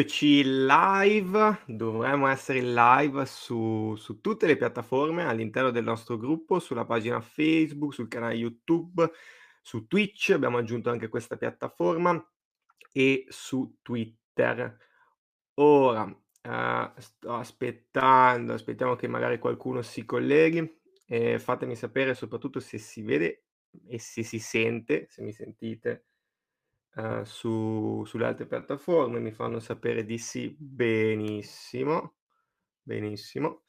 Eccoci live, dovremmo essere live su su tutte le piattaforme all'interno del nostro gruppo, sulla pagina Facebook, sul canale YouTube, su Twitch, abbiamo aggiunto anche questa piattaforma e su Twitter. Ora, ehm, sto aspettando, aspettiamo che magari qualcuno si colleghi e fatemi sapere soprattutto se si vede e se si sente, se mi sentite ehm, su sulle altre piattaforme, mi fanno sapere di sì. Benissimo, benissimo.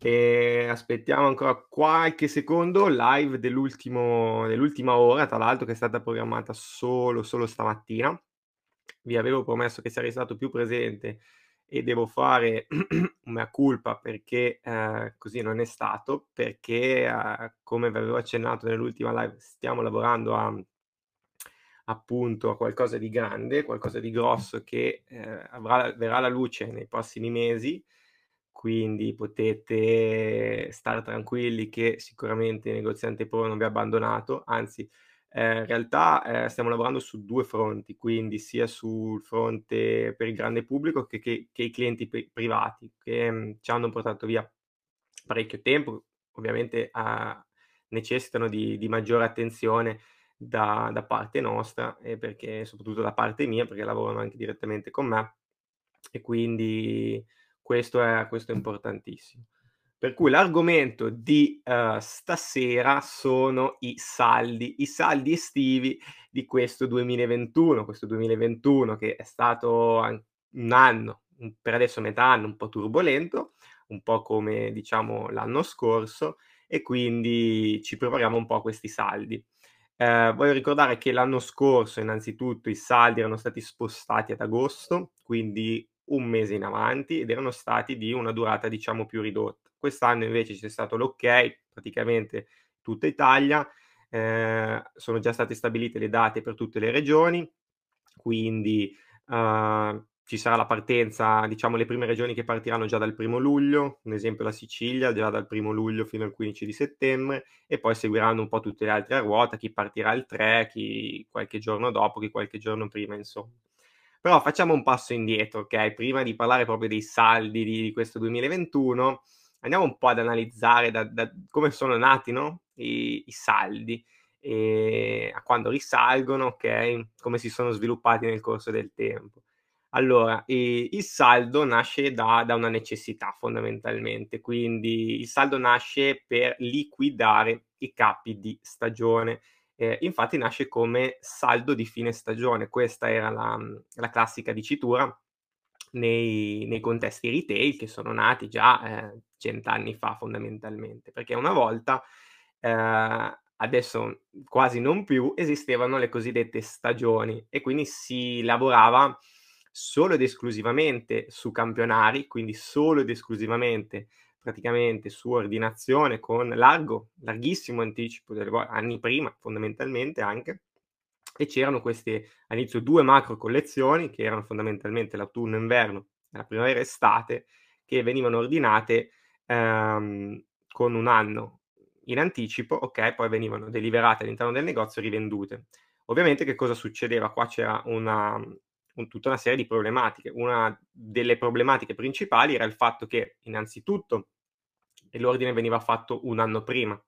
Ehm, aspettiamo ancora qualche secondo, live dell'ultima ora, tra l'altro che è stata programmata solo solo stamattina. Vi avevo promesso che sarei stato più presente e devo fare un mea culpa perché, ehm, così non è stato, perché, ehm, come vi avevo accennato nell'ultima live, stiamo lavorando a appunto a qualcosa di grande, qualcosa di grosso che, ehm, avrà verrà alla luce nei prossimi mesi, quindi potete star tranquilli che sicuramente Negoziante Pro non vi ha abbandonato, anzi, ehm, in realtà, ehm, stiamo lavorando su 2 fronti, quindi sia sul fronte per il grande pubblico che che che i clienti pri privati che, mhmm, ci hanno portato via parecchio tempo, ovviamente, a necessitano di di maggiore attenzione da da parte nostra e perché soprattutto da parte mia, perché lavorano anche direttamente con me e quindi questo è questo è importantissimo. Per cui l'argomento di, uhm, stasera sono i saldi, i saldi estivi di questo 2021, questo 2021 che è stato un anno, per adesso metà anno un po' turbolento, un po' come diciamo l'anno scorso e quindi ci prepariamo un po' a questi saldi. Ehm, voglio ricordare che l'anno scorso innanzitutto i saldi erano stati spostati ad agosto, quindi 1 mese in avanti ed erano stati di una durata diciamo più ridotta. Quest'anno invece c'è stato l'ok, praticamente tutta Italia, ehm, sono già state stabilite le date per tutte le regioni, quindi, uhm, ci sarà la partenza diciamo le prime regioni che partiranno già dal primo luglio, un esempio la Sicilia già dal primo luglio fino al 15 di settembre e poi seguiranno un po' tutte le altre a ruota, chi partirà il 3, chi qualche giorno dopo, chi qualche giorno prima, insomma. Però facciamo un passo indietro, okay, prima di parlare proprio dei saldi di di questo 2021, andiamo un po' ad analizzare da da come sono nati, no, i i saldi, a quando risalgono, okay, come si sono sviluppati nel corso del tempo. Allora, ehm, il saldo nasce da da una necessità fondamentalmente, quindi il saldo nasce per liquidare i capi di stagione. Ehm, infatti nasce come saldo di fine stagione, questa era la la classica dicitura nei nei contesti retail che sono nati già, ehm, 100 anni fa fondamentalmente, perché una volta, ehm, adesso quasi non più, esistevano le cosiddette stagioni e quindi si lavorava solo ed esclusivamente su campionari, quindi solo ed esclusivamente praticamente su ordinazione con largo larghissimo anticipo delle vo anni prima fondamentalmente anche, e c'erano queste all'inizio 2 macro collezioni che erano fondamentalmente l'autunno-inverno e la primavera-estate, che venivano ordinate, ehm, con 1 anno in anticipo, okay, poi venivano deliberate all'interno del negozio e rivendute. Ovviamente che cosa succedeva? Qua c'era una un tutta una serie di problematiche. Una delle problematiche principali era il fatto che innanzitutto l'ordine veniva fatto 1 anno prima,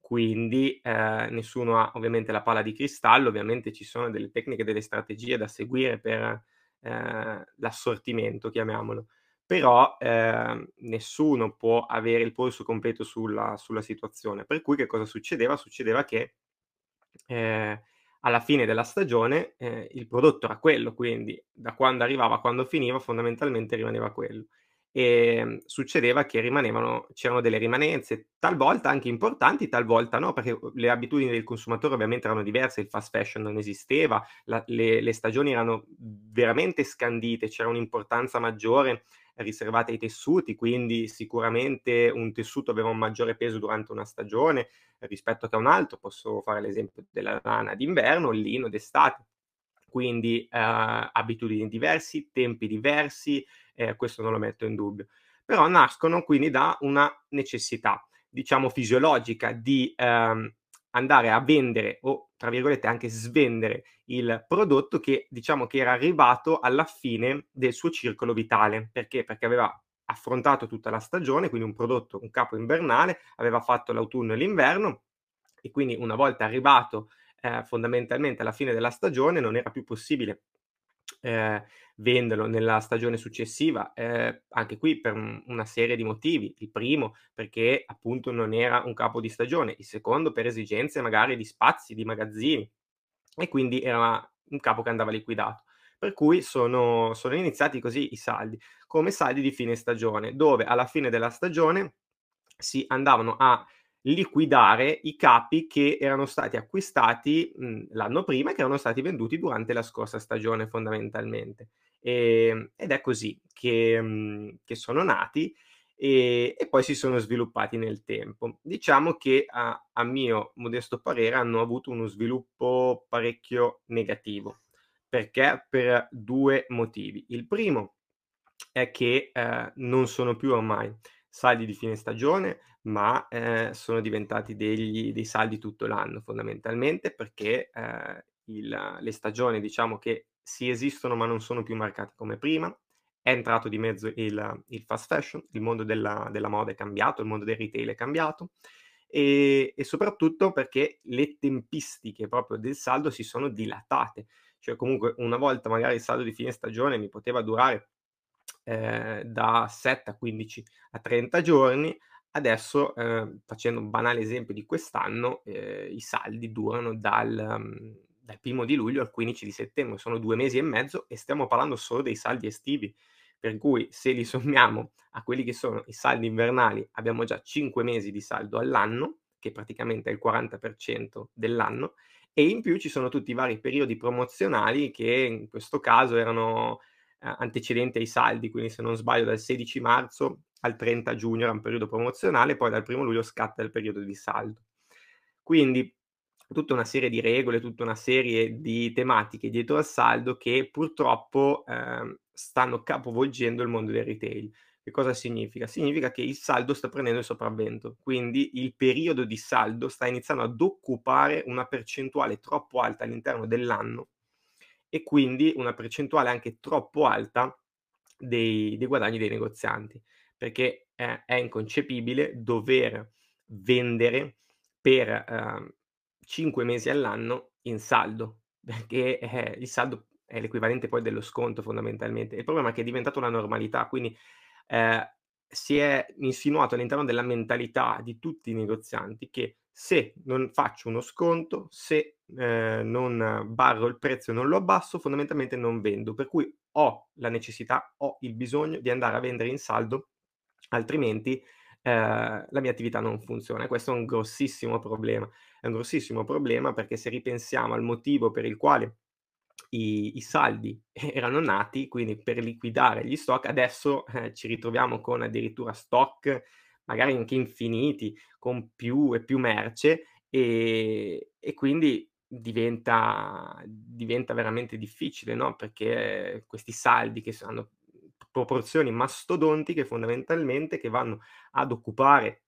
quindi, ehm, nessuno ha ovviamente la palla di cristallo, ovviamente ci sono delle tecniche, delle strategie da seguire per, ehm, l'assortimento, chiamiamolo. Però, ehm, nessuno può avere il polso completo sulla sulla situazione. Per cui che cosa succedeva? Succedeva che, ehm, alla fine della stagione, ehm, il prodotto era quello, quindi da quando arrivava a quando finiva fondamentalmente rimaneva quello. Ehm, succedeva che rimanevano c'erano delle rimanenze, talvolta anche importanti, talvolta no, perché, uhm, le abitudini del consumatore ovviamente erano diverse, il fast fashion non esisteva, la le le stagioni erano veramente scandite, c'era un'importanza maggiore riservata ai tessuti, quindi sicuramente un tessuto aveva un maggiore peso durante una stagione rispetto a un altro. Posso fare l'esempio della lana d'inverno, il lino d'estate. Quindi, ehm, abitudini diversi, tempi diversi, ehm, questo non lo metto in dubbio. Però nascono quindi da una necessità, diciamo fisiologica di, ehm, andare a vendere o, tra virgolette, anche svendere il prodotto che diciamo che era arrivato alla fine del suo circolo vitale. Perché? Perché aveva affrontato tutta la stagione, quindi un prodotto, un capo invernale, aveva fatto l'autunno e l'inverno e quindi una volta arrivato eh, fondamentalmente alla fine della stagione non era più possibile eh, venderlo nella stagione successiva, eh, anche qui per un, una serie di motivi. Il primo perché appunto non era un capo di stagione, il secondo per esigenze magari di spazi, di magazzini e quindi era un capo che andava liquidato. Per cui sono, sono iniziati così i saldi, come saldi di fine stagione, dove alla fine della stagione si andavano a liquidare i capi che erano stati acquistati mh, l'anno prima e che erano stati venduti durante la scorsa stagione fondamentalmente. E, ehm, ed è così che, mh, che sono nati e, e, poi si sono sviluppati nel tempo. Diciamo che a, a mio modesto parere hanno avuto uno sviluppo parecchio negativo. Perché? Per due motivi. Il primo è che eh, non sono più ormai saldi di fine stagione, ma eh, sono diventati degli, dei saldi tutto l'anno fondamentalmente perché eh, il, le stagioni diciamo che si esistono ma non sono più marcate come prima, è entrato di mezzo il, il fast fashion, il mondo della, della, moda è cambiato, il mondo del retail è cambiato. E, e soprattutto perché le tempistiche proprio del saldo si sono dilatate, cioè comunque una volta magari il saldo di fine stagione mi poteva durare eh, da 7 a 15 a 30 giorni. Adesso, eh, facendo un banale esempio di quest'anno, eh, i saldi durano dal, um, dal primo di luglio al 15 di settembre, sono due mesi e mezzo e stiamo parlando solo dei saldi estivi, per cui se li sommiamo a quelli che sono i saldi invernali abbiamo già 5 mesi di saldo all'anno, che praticamente è il 40% dell'anno, e in più ci sono tutti i vari periodi promozionali che in questo caso erano eh, antecedente ai saldi, quindi se non sbaglio dal 16 marzo al 30 giugno era un periodo promozionale, poi dal 1 luglio scatta il periodo di saldo. Quindi tutta una serie di regole, tutta una serie di tematiche dietro al saldo che purtroppo eh, stanno capovolgendo il mondo del retail. Che cosa significa? Significa che il saldo sta prendendo il sopravvento, quindi il periodo di saldo sta iniziando ad occupare una percentuale troppo alta all'interno dell'anno e quindi una percentuale anche troppo alta dei, dei guadagni dei negozianti, perché eh, è inconcepibile dover vendere per eh, 5 mesi all'anno in saldo, perché eh, il saldo è l'equivalente poi dello sconto fondamentalmente. Il problema è che è diventata una normalità, quindi eh, si è insinuato all'interno della mentalità di tutti i negozianti che se non faccio uno sconto, se eh, non barro il prezzo e non lo abbasso, fondamentalmente non vendo. Per cui ho la necessità, ho il bisogno di andare a vendere in saldo, altrimenti la mia attività non funziona. Questo è un grossissimo problema. È un grossissimo problema perché se ripensiamo al motivo per il quale i, i saldi erano nati, quindi per liquidare gli stock, adesso eh, ci ritroviamo con addirittura stock magari anche infiniti, con più e più merce e, e quindi diventa, diventa veramente difficile, no? Perché questi saldi che hanno proporzioni mastodontiche fondamentalmente che vanno ad occupare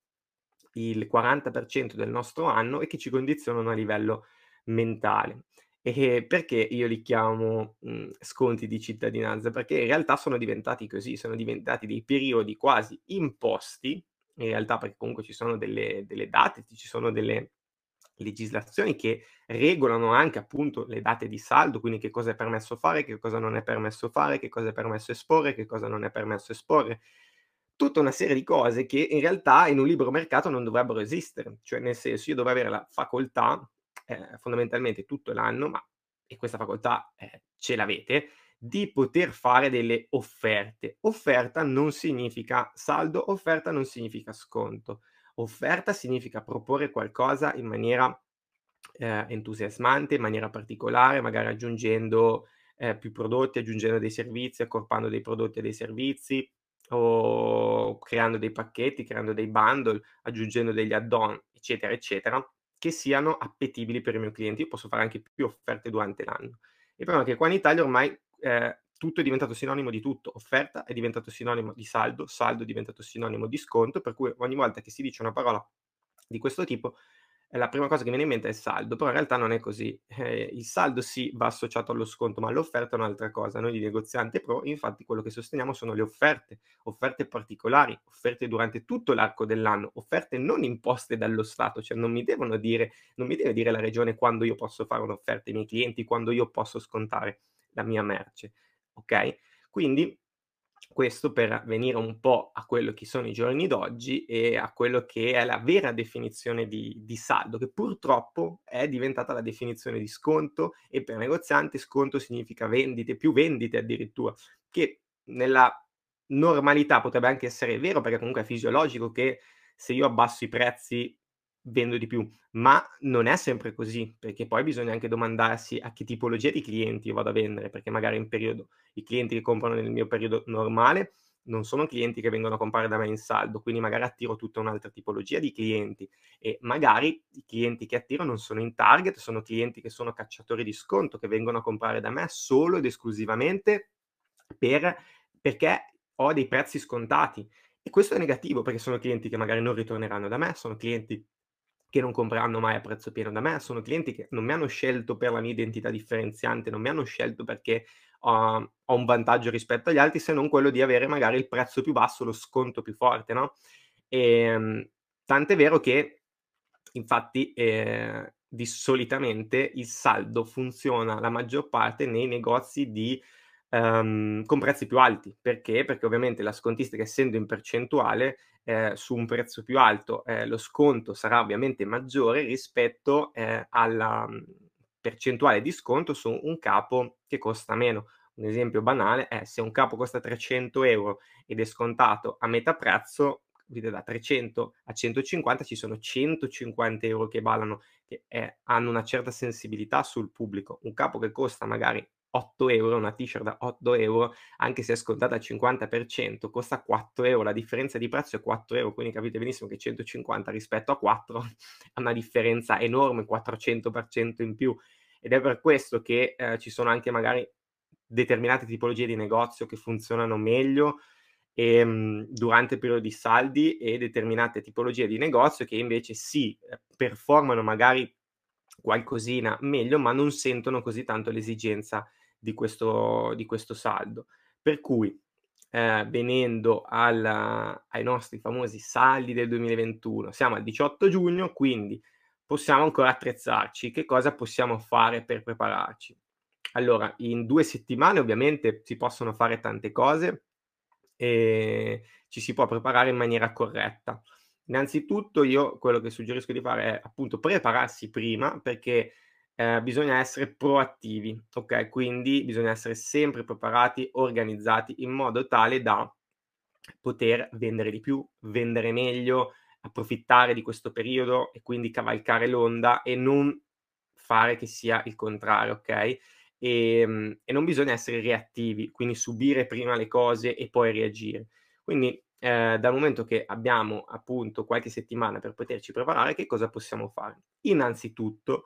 il 40% del nostro anno e che ci condizionano a livello mentale. E perché io li chiamo mh, sconti di cittadinanza? Perché in realtà sono diventati così, sono diventati dei periodi quasi imposti in realtà perché comunque ci sono delle, delle date, ci sono delle legislazioni che regolano anche appunto le date di saldo, quindi che cosa è permesso fare, che cosa non è permesso fare, che cosa è permesso esporre, che cosa non è permesso esporre. Tutta una serie di cose che in realtà in un libero mercato non dovrebbero esistere, cioè nel senso io dovrei avere la facoltà eh, fondamentalmente tutto l'anno, ma e questa facoltà eh, ce l'avete, di poter fare delle offerte. Offerta non significa saldo, offerta non significa sconto. Offerta significa proporre qualcosa in maniera eh, entusiasmante, in maniera particolare, magari aggiungendo eh, più prodotti, aggiungendo dei servizi, accorpando dei prodotti e dei servizi o creando dei pacchetti, creando dei bundle, aggiungendo degli add-on, eccetera, eccetera, che siano appetibili per i miei clienti. Io posso fare anche più offerte durante l'anno. Il problema è che qua in Italia ormai eh, tutto è diventato sinonimo di tutto, offerta è diventato sinonimo di saldo, saldo è diventato sinonimo di sconto, per cui ogni volta che si dice una parola di questo tipo la prima cosa che viene in mente è saldo, però in realtà non è così. Eh, il saldo sì va associato allo sconto, ma l'offerta è un'altra cosa. Noi di negoziante pro, infatti, quello che sosteniamo sono le offerte, offerte particolari, offerte durante tutto l'arco dell'anno, offerte non imposte dallo Stato, cioè non mi devono dire, non mi deve dire la regione quando io posso fare un'offerta ai miei clienti, quando io posso scontare la mia merce. Ok? Quindi questo per venire un po' a quello che sono i giorni d'oggi e a quello che è la vera definizione di, di saldo, che purtroppo è diventata la definizione di sconto e per negozianti sconto significa vendite, più vendite addirittura, che nella normalità potrebbe anche essere vero perché comunque è fisiologico che se io abbasso i prezzi vendo di più, ma non è sempre così, perché poi bisogna anche domandarsi a che tipologia di clienti io vado a vendere, perché magari in periodo i clienti che comprano nel mio periodo normale non sono clienti che vengono a comprare da me in saldo, quindi magari attiro tutta un'altra tipologia di clienti e magari i clienti che attiro non sono in target, sono clienti che sono cacciatori di sconto, che vengono a comprare da me solo ed esclusivamente per, perché ho dei prezzi scontati. E questo è negativo perché sono clienti che magari non ritorneranno da me, sono clienti che non compreranno mai a prezzo pieno da me, sono clienti che non mi hanno scelto per la mia identità differenziante, non mi hanno scelto perché ho, ho un vantaggio rispetto agli altri, se non quello di avere magari il prezzo più basso, lo sconto più forte, no? E, ehm, tant'è vero che, infatti, eh, di solitamente il saldo funziona la maggior parte nei negozi di ehm, con prezzi più alti. Perché? Perché ovviamente la scontistica, essendo in percentuale, eh, su un prezzo più alto, eh, lo sconto sarà ovviamente maggiore rispetto eh, alla mh, percentuale di sconto su un capo che costa meno. Un esempio banale è se un capo costa 300 euro ed è scontato a metà prezzo, da 300 a 150 ci sono 150 euro che ballano, che è, hanno una certa sensibilità sul pubblico. Un capo che costa magari 8 euro, una t-shirt da 8 euro, anche se è scontata al 50%, costa 4 euro, la differenza di prezzo è 4 euro, quindi capite benissimo che 150 rispetto a 4 ha una differenza enorme, 400% in più. Ed è per questo che eh, ci sono anche magari determinate tipologie di negozio che funzionano meglio e, ehm, mh, durante il periodo di saldi e determinate tipologie di negozio che invece sì, eh, performano magari qualcosina meglio, ma non sentono così tanto l'esigenza di questo, di questo saldo. Per cui, eh, venendo alla, ai nostri famosi saldi del 2021, siamo al 18 giugno, quindi possiamo ancora attrezzarci. Che cosa possiamo fare per prepararci? Allora, in due settimane ovviamente si possono fare tante cose e ci si può preparare in maniera corretta. Innanzitutto io quello che suggerisco di fare è appunto prepararsi prima perché eh, bisogna essere proattivi, ok? Quindi bisogna essere sempre preparati, organizzati in modo tale da poter vendere di più, vendere meglio, approfittare di questo periodo e quindi cavalcare l'onda e non fare che sia il contrario, ok? E, ehm, e non bisogna essere reattivi, quindi subire prima le cose e poi reagire. Quindi eh, dal momento che abbiamo appunto qualche settimana per poterci preparare, che cosa possiamo fare? Innanzitutto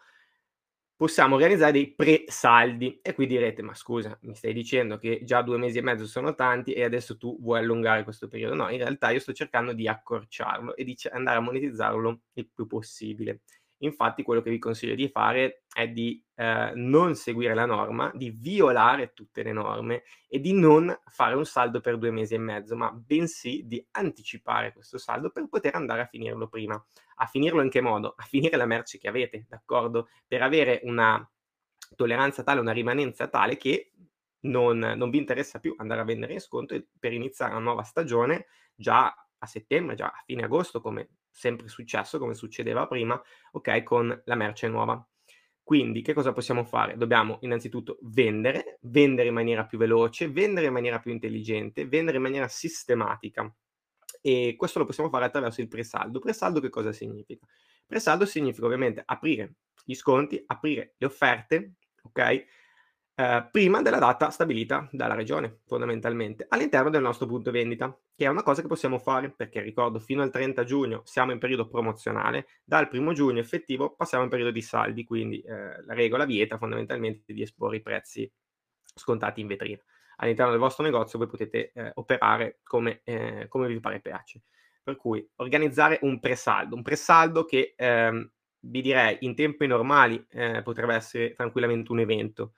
possiamo organizzare dei pre-saldi. E qui direte ma scusa mi stai dicendo che già due mesi e mezzo sono tanti e adesso tu vuoi allungare questo periodo? No in realtà io sto cercando di accorciarlo e di andare a monetizzarlo il più possibile Infatti quello che vi consiglio di fare è di eh, non seguire la norma, di violare tutte le norme e di non fare un saldo per due mesi e mezzo, ma bensì di anticipare questo saldo per poter andare a finirlo prima. A finirlo in che modo? A finire la merce che avete, d'accordo? Per avere una tolleranza tale, una rimanenza tale che non, non vi interessa più andare a vendere in sconto per iniziare una nuova stagione già a settembre, già a fine agosto, come sempre successo, come succedeva prima, ok, con la merce nuova. Quindi che cosa possiamo fare? Dobbiamo innanzitutto vendere, vendere in maniera più veloce, vendere in maniera più intelligente, vendere in maniera sistematica. E questo lo possiamo fare attraverso il presaldo. Presaldo che cosa significa? Presaldo significa ovviamente aprire gli sconti, aprire le offerte, ok? Eh, prima della data stabilita dalla regione, fondamentalmente, all'interno del nostro punto vendita, che è una cosa che possiamo fare perché ricordo fino al 30 giugno siamo in periodo promozionale, dal primo giugno effettivo passiamo in periodo di saldi, quindi eh, la regola vieta fondamentalmente di esporre i prezzi scontati in vetrina. All'interno del vostro negozio voi potete eh, operare come, eh, come vi pare piace. Per cui organizzare un presaldo, un presaldo che ehm, vi direi in tempi normali eh, potrebbe essere tranquillamente un evento.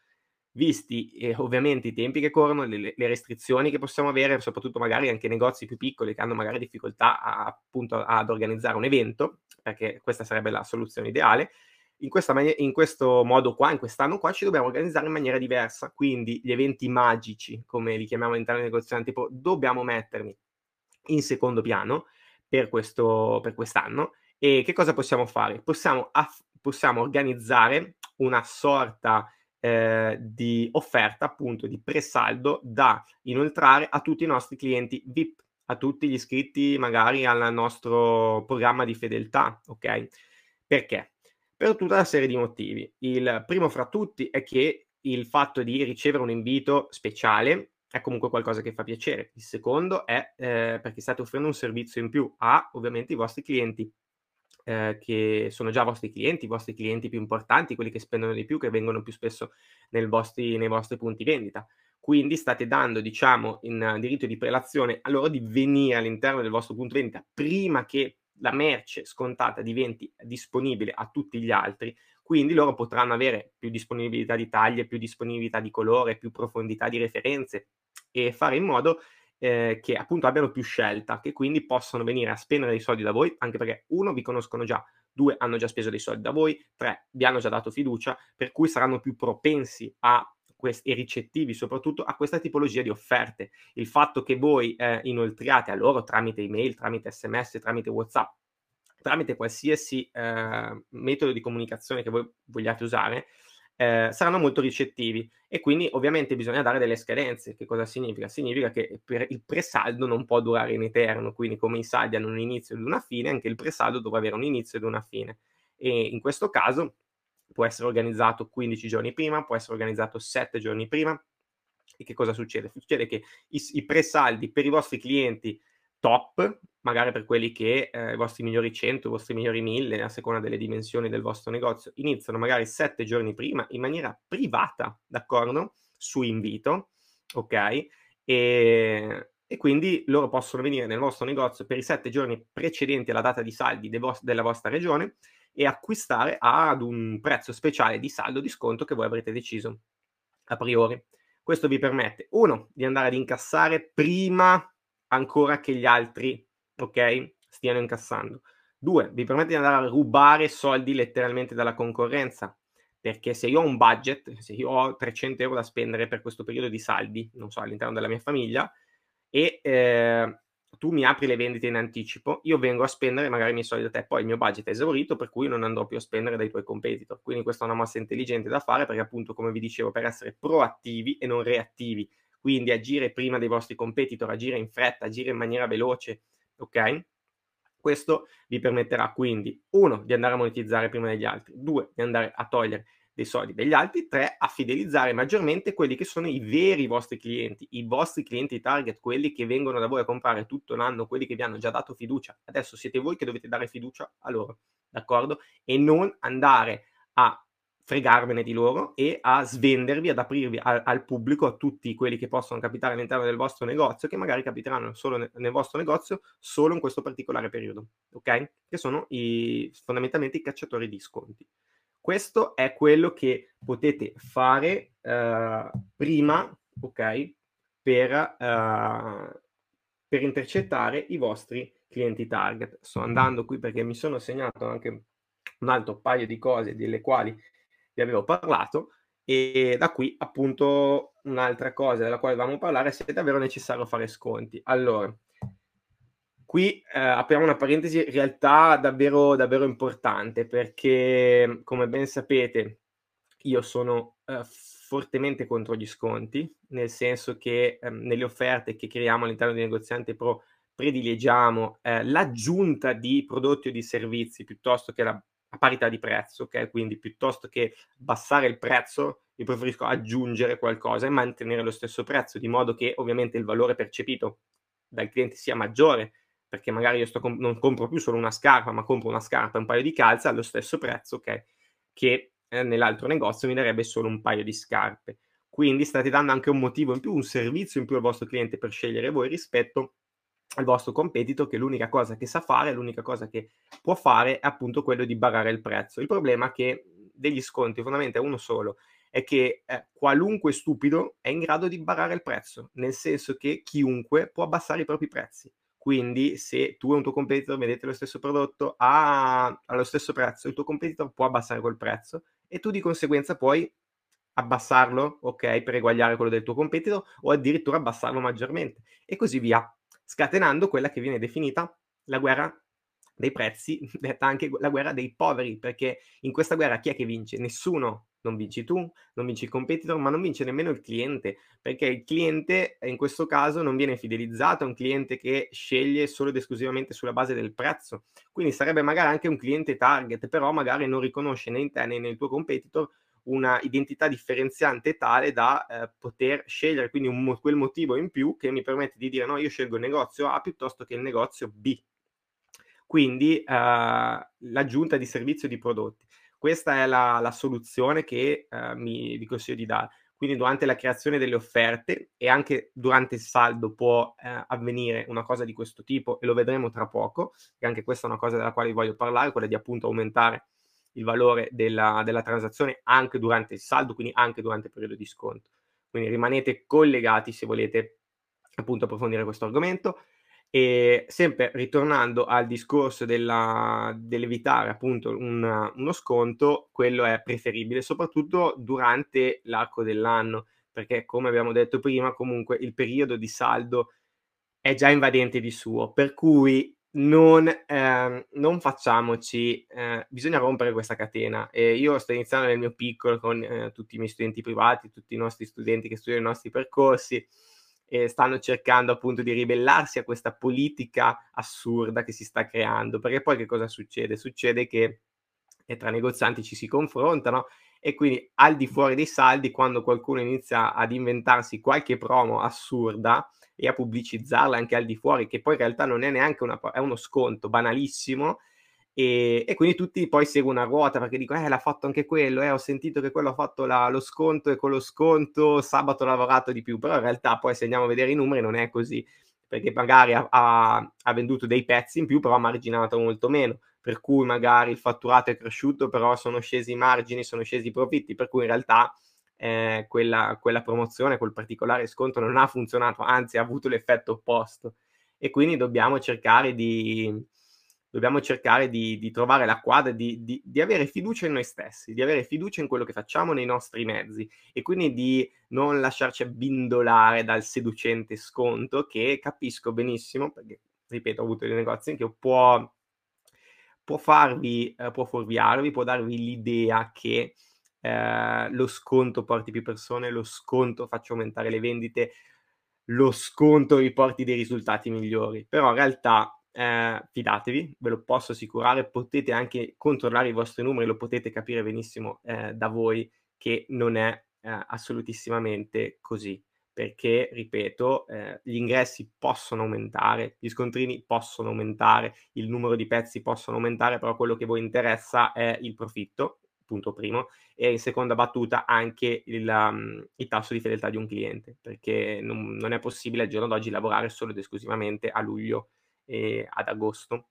Visti eh, ovviamente i tempi che corrono, le, le, restrizioni che possiamo avere, soprattutto magari anche negozi più piccoli che hanno magari difficoltà a, appunto ad organizzare un evento, perché questa sarebbe la soluzione ideale, in, mani- in, questo modo qua, in quest'anno qua, ci dobbiamo organizzare in maniera diversa. Quindi gli eventi magici, come li chiamiamo all'interno del negozianti, tipo, dobbiamo metterli in secondo piano per, questo, per quest'anno. E che cosa possiamo fare? Possiamo, aff- possiamo organizzare una sorta eh, di offerta, appunto, di presaldo da inoltrare a tutti i nostri clienti VIP, a tutti gli iscritti magari al nostro programma di fedeltà, ok? Perché? Per tutta una serie di motivi. Il primo fra tutti è che il fatto di ricevere un invito speciale è comunque qualcosa che fa piacere. Il secondo è eh, perché state offrendo un servizio in più a ovviamente i vostri clienti eh, che sono già vostri clienti, i vostri clienti più importanti, quelli che spendono di più, che vengono più spesso vostri, nei vostri punti vendita. Quindi state dando, diciamo, in diritto di prelazione a loro di venire all'interno del vostro punto vendita prima che la merce scontata diventi disponibile a tutti gli altri, quindi loro potranno avere più disponibilità di taglie, più disponibilità di colore, più profondità di referenze e fare in modo eh, che appunto abbiano più scelta, che quindi possono venire a spendere dei soldi da voi, anche perché uno vi conoscono già, due hanno già speso dei soldi da voi, tre vi hanno già dato fiducia, per cui saranno più propensi a questi, e ricettivi soprattutto a questa tipologia di offerte. Il fatto che voi eh, inoltriate a loro tramite email, tramite sms, tramite whatsapp, tramite qualsiasi eh, metodo di comunicazione che voi vogliate usare, eh, saranno molto ricettivi e quindi ovviamente bisogna dare delle scadenze. Che cosa significa? Significa che il presaldo non può durare in eterno, quindi come i saldi hanno un inizio ed una fine, anche il presaldo dovrà avere un inizio ed una fine. E in questo caso può essere organizzato 15 giorni prima, può essere organizzato 7 giorni prima. E che cosa succede? Succede che i, i presaldi per i vostri clienti top, magari per quelli che eh, i vostri migliori 100, i vostri migliori 1000, a seconda delle dimensioni del vostro negozio, iniziano magari 7 giorni prima in maniera privata, d'accordo? Su invito, ok? E, e quindi loro possono venire nel vostro negozio per i 7 giorni precedenti alla data di saldi de vo- della vostra regione e acquistare ad un prezzo speciale di saldo di sconto che voi avrete deciso a priori. Questo vi permette, uno, di andare ad incassare prima ancora che gli altri, ok, stiano incassando. Due, vi permette di andare a rubare soldi letteralmente dalla concorrenza, perché se io ho un budget, se io ho 300 euro da spendere per questo periodo di saldi, non so, all'interno della mia famiglia, e eh, tu mi apri le vendite in anticipo, io vengo a spendere magari i miei soldi da te, poi il mio budget è esaurito, per cui non andrò più a spendere dai tuoi competitor. Quindi questa è una mossa intelligente da fare perché appunto, come vi dicevo, per essere proattivi e non reattivi, quindi agire prima dei vostri competitor, agire in fretta, agire in maniera veloce, ok? Questo vi permetterà quindi, uno, di andare a monetizzare prima degli altri, due, di andare a togliere dei soldi degli altri, tre, a fidelizzare maggiormente quelli che sono i veri vostri clienti, i vostri clienti target, quelli che vengono da voi a comprare tutto l'anno, quelli che vi hanno già dato fiducia. Adesso siete voi che dovete dare fiducia a loro, d'accordo? E non andare a fregarvene di loro e a svendervi, ad aprirvi al, al, pubblico, a tutti quelli che possono capitare all'interno del vostro negozio, che magari capiteranno solo ne, nel vostro negozio, solo in questo particolare periodo, ok? Che sono i, fondamentalmente i cacciatori di sconti. Questo è quello che potete fare uh, prima, ok, per, uh, per intercettare i vostri clienti target. Sto andando qui perché mi sono segnato anche un altro paio di cose delle quali vi avevo parlato e da qui appunto un'altra cosa della quale dovevamo parlare se è davvero necessario fare sconti. Allora, Qui eh, apriamo una parentesi, in realtà davvero, davvero importante, perché come ben sapete io sono eh, fortemente contro gli sconti, nel senso che eh, nelle offerte che creiamo all'interno di Negoziante Pro prediligiamo eh, l'aggiunta di prodotti o di servizi piuttosto che la, la parità di prezzo, ok? Quindi piuttosto che abbassare il prezzo, io preferisco aggiungere qualcosa e mantenere lo stesso prezzo, di modo che ovviamente il valore percepito dal cliente sia maggiore perché magari io comp- non compro più solo una scarpa, ma compro una scarpa e un paio di calze allo stesso prezzo che, che eh, nell'altro negozio mi darebbe solo un paio di scarpe. Quindi state dando anche un motivo in più, un servizio in più al vostro cliente per scegliere voi rispetto al vostro competitor che l'unica cosa che sa fare, l'unica cosa che può fare è appunto quello di barrare il prezzo. Il problema è che degli sconti fondamentalmente è uno solo, è che eh, qualunque stupido è in grado di barrare il prezzo, nel senso che chiunque può abbassare i propri prezzi. Quindi se tu e un tuo competitor vedete lo stesso prodotto a, allo stesso prezzo, il tuo competitor può abbassare quel prezzo e tu di conseguenza puoi abbassarlo, ok, per eguagliare quello del tuo competitor o addirittura abbassarlo maggiormente e così via, scatenando quella che viene definita la guerra dei prezzi, detta anche la guerra dei poveri, perché in questa guerra chi è che vince? Nessuno. Non vinci tu, non vinci il competitor, ma non vince nemmeno il cliente, perché il cliente in questo caso non viene fidelizzato, è un cliente che sceglie solo ed esclusivamente sulla base del prezzo. Quindi sarebbe magari anche un cliente target, però magari non riconosce né in te né nel tuo competitor una identità differenziante tale da eh, poter scegliere quindi un, quel motivo in più che mi permette di dire no, io scelgo il negozio A piuttosto che il negozio B. Quindi eh, l'aggiunta di servizio di prodotti. Questa è la, la soluzione che eh, mi, vi consiglio di dare. Quindi durante la creazione delle offerte e anche durante il saldo può eh, avvenire una cosa di questo tipo e lo vedremo tra poco, che anche questa è una cosa della quale voglio parlare, quella di appunto aumentare il valore della, della transazione anche durante il saldo, quindi anche durante il periodo di sconto. Quindi rimanete collegati se volete appunto approfondire questo argomento. E sempre ritornando al discorso della, dell'evitare appunto un, uno sconto, quello è preferibile soprattutto durante l'arco dell'anno, perché come abbiamo detto prima, comunque il periodo di saldo è già invadente di suo, per cui non, ehm, non facciamoci, eh, bisogna rompere questa catena. E io sto iniziando nel mio piccolo con eh, tutti i miei studenti privati, tutti i nostri studenti che studiano i nostri percorsi e stanno cercando appunto di ribellarsi a questa politica assurda che si sta creando. Perché poi che cosa succede? Succede che eh, tra negozianti ci si confrontano e quindi al di fuori dei saldi, quando qualcuno inizia ad inventarsi qualche promo assurda e a pubblicizzarla anche al di fuori, che poi in realtà non è neanche una, è uno sconto banalissimo, e, e, quindi tutti poi seguono a ruota perché dicono, eh, l'ha fatto anche quello, eh, ho sentito che quello ha fatto la, lo sconto e con lo sconto sabato ha lavorato di più, però in realtà poi se andiamo a vedere i numeri non è così, perché magari ha, ha, ha venduto dei pezzi in più, però ha marginato molto meno, per cui magari il fatturato è cresciuto, però sono scesi i margini, sono scesi i profitti, per cui in realtà eh, quella, quella promozione, quel particolare sconto non ha funzionato, anzi ha avuto l'effetto opposto. E quindi dobbiamo cercare di, dobbiamo cercare di, di trovare la quadra, di, di, di, avere fiducia in noi stessi, di avere fiducia in quello che facciamo nei nostri mezzi e quindi di non lasciarci abbindolare dal seducente sconto che capisco benissimo, perché ripeto, ho avuto dei negozi che può, può farvi, eh, può fuorviarvi, può darvi l'idea che eh, lo sconto porti più persone, lo sconto faccia aumentare le vendite, lo sconto riporti dei risultati migliori, però in realtà eh, fidatevi, ve lo posso assicurare, potete anche controllare i vostri numeri, lo potete capire benissimo eh, da voi che non è eh, assolutissimamente così, perché, ripeto, eh, gli ingressi possono aumentare, gli scontrini possono aumentare, il numero di pezzi possono aumentare, però quello che voi interessa è il profitto, punto primo, e in seconda battuta anche il, um, il tasso di fedeltà di un cliente, perché non, non è possibile al giorno d'oggi lavorare solo ed esclusivamente a luglio eh, ad agosto,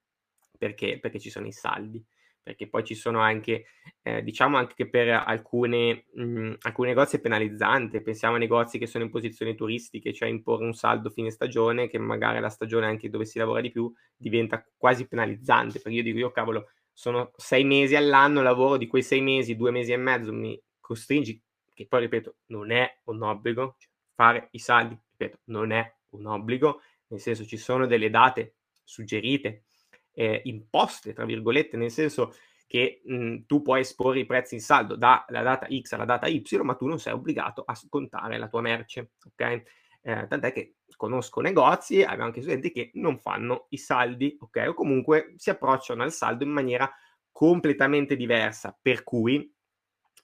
perché? perché ci sono i saldi perché poi ci sono anche, eh, diciamo anche che per alcune, mh, alcuni negozi è penalizzante, pensiamo a negozi che sono in posizioni turistiche, cioè imporre un saldo fine stagione, che magari la stagione anche dove si lavora di più diventa quasi penalizzante, perché io dico, io cavolo, sono sei mesi all'anno, lavoro di quei sei mesi, due mesi e mezzo, mi costringi, che poi ripeto, non è un obbligo, cioè fare i saldi, ripeto, non è un obbligo, nel senso ci sono delle date suggerite, eh, imposte, tra virgolette, nel senso che mh, tu puoi esporre i prezzi in saldo dalla data X alla data Y, ma tu non sei obbligato a scontare la tua merce, ok? Eh, tant'è che conosco negozi, abbiamo anche studenti che non fanno i saldi, ok? O comunque si approcciano al saldo in maniera completamente diversa, per cui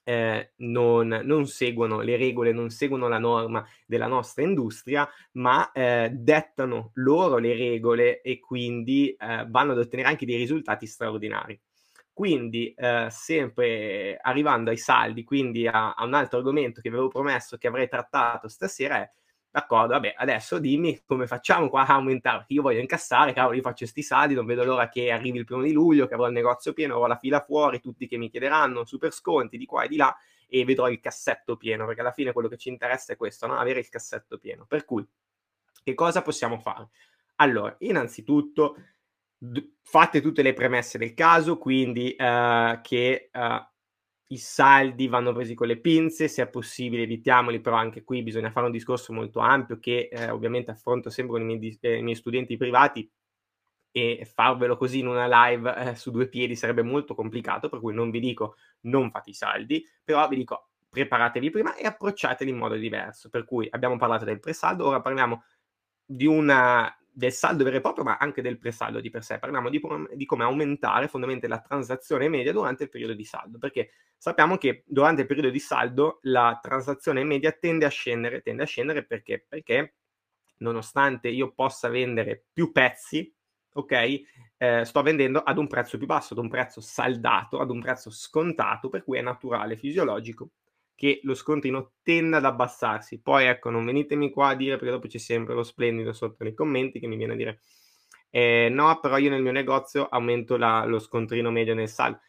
eh, non, non, seguono le regole, non seguono la norma della nostra industria, ma eh, dettano loro le regole e quindi eh, vanno ad ottenere anche dei risultati straordinari. Quindi, eh, sempre arrivando ai saldi, quindi a, a, un altro argomento che avevo promesso che avrei trattato stasera è D'accordo, vabbè, adesso dimmi come facciamo qua a aumentare, io voglio incassare, cavolo, io faccio sti saldi, non vedo l'ora che arrivi il primo di luglio, che avrò il negozio pieno, avrò la fila fuori, tutti che mi chiederanno super sconti di qua e di là e vedrò il cassetto pieno, perché alla fine quello che ci interessa è questo, no? avere il cassetto pieno. Per cui, che cosa possiamo fare? Allora, innanzitutto, d- fate tutte le premesse del caso, quindi uh, che... Uh, i saldi vanno presi con le pinze, se è possibile evitiamoli, però anche qui bisogna fare un discorso molto ampio che eh, ovviamente affronto sempre con i miei, eh, i miei, studenti privati e farvelo così in una live eh, su due piedi sarebbe molto complicato, per cui non vi dico non fate i saldi, però vi dico preparatevi prima e approcciateli in modo diverso. Per cui abbiamo parlato del presaldo, ora parliamo di una del saldo vero e proprio, ma anche del presaldo di per sé. Parliamo di, di, come aumentare fondamentalmente la transazione media durante il periodo di saldo, perché sappiamo che durante il periodo di saldo la transazione media tende a scendere, tende a scendere perché? Perché nonostante io possa vendere più pezzi, ok, eh, sto vendendo ad un prezzo più basso, ad un prezzo saldato, ad un prezzo scontato, per cui è naturale, fisiologico che lo scontrino tenda ad abbassarsi. Poi ecco, non venitemi qua a dire, perché dopo c'è sempre lo splendido sotto nei commenti che mi viene a dire eh, no, però io nel mio negozio aumento la, lo scontrino medio nel saldo.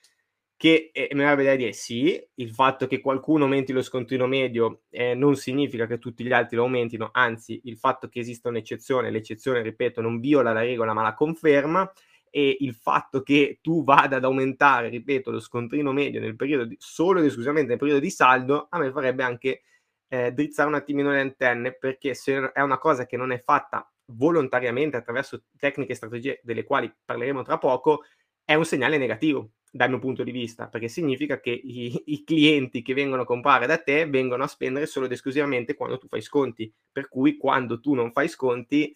Che eh, mi avrebbe da dire sì, il fatto che qualcuno aumenti lo scontrino medio eh, non significa che tutti gli altri lo aumentino, anzi il fatto che esista un'eccezione, l'eccezione, ripeto, non viola la regola ma la conferma e il fatto che tu vada ad aumentare, ripeto, lo scontrino medio nel periodo di, solo ed esclusivamente nel periodo di saldo, a me farebbe anche eh, drizzare un attimino le antenne, perché se è una cosa che non è fatta volontariamente attraverso tecniche e strategie delle quali parleremo tra poco, è un segnale negativo dal mio punto di vista, perché significa che i, i, clienti che vengono a comprare da te vengono a spendere solo ed esclusivamente quando tu fai sconti, per cui quando tu non fai sconti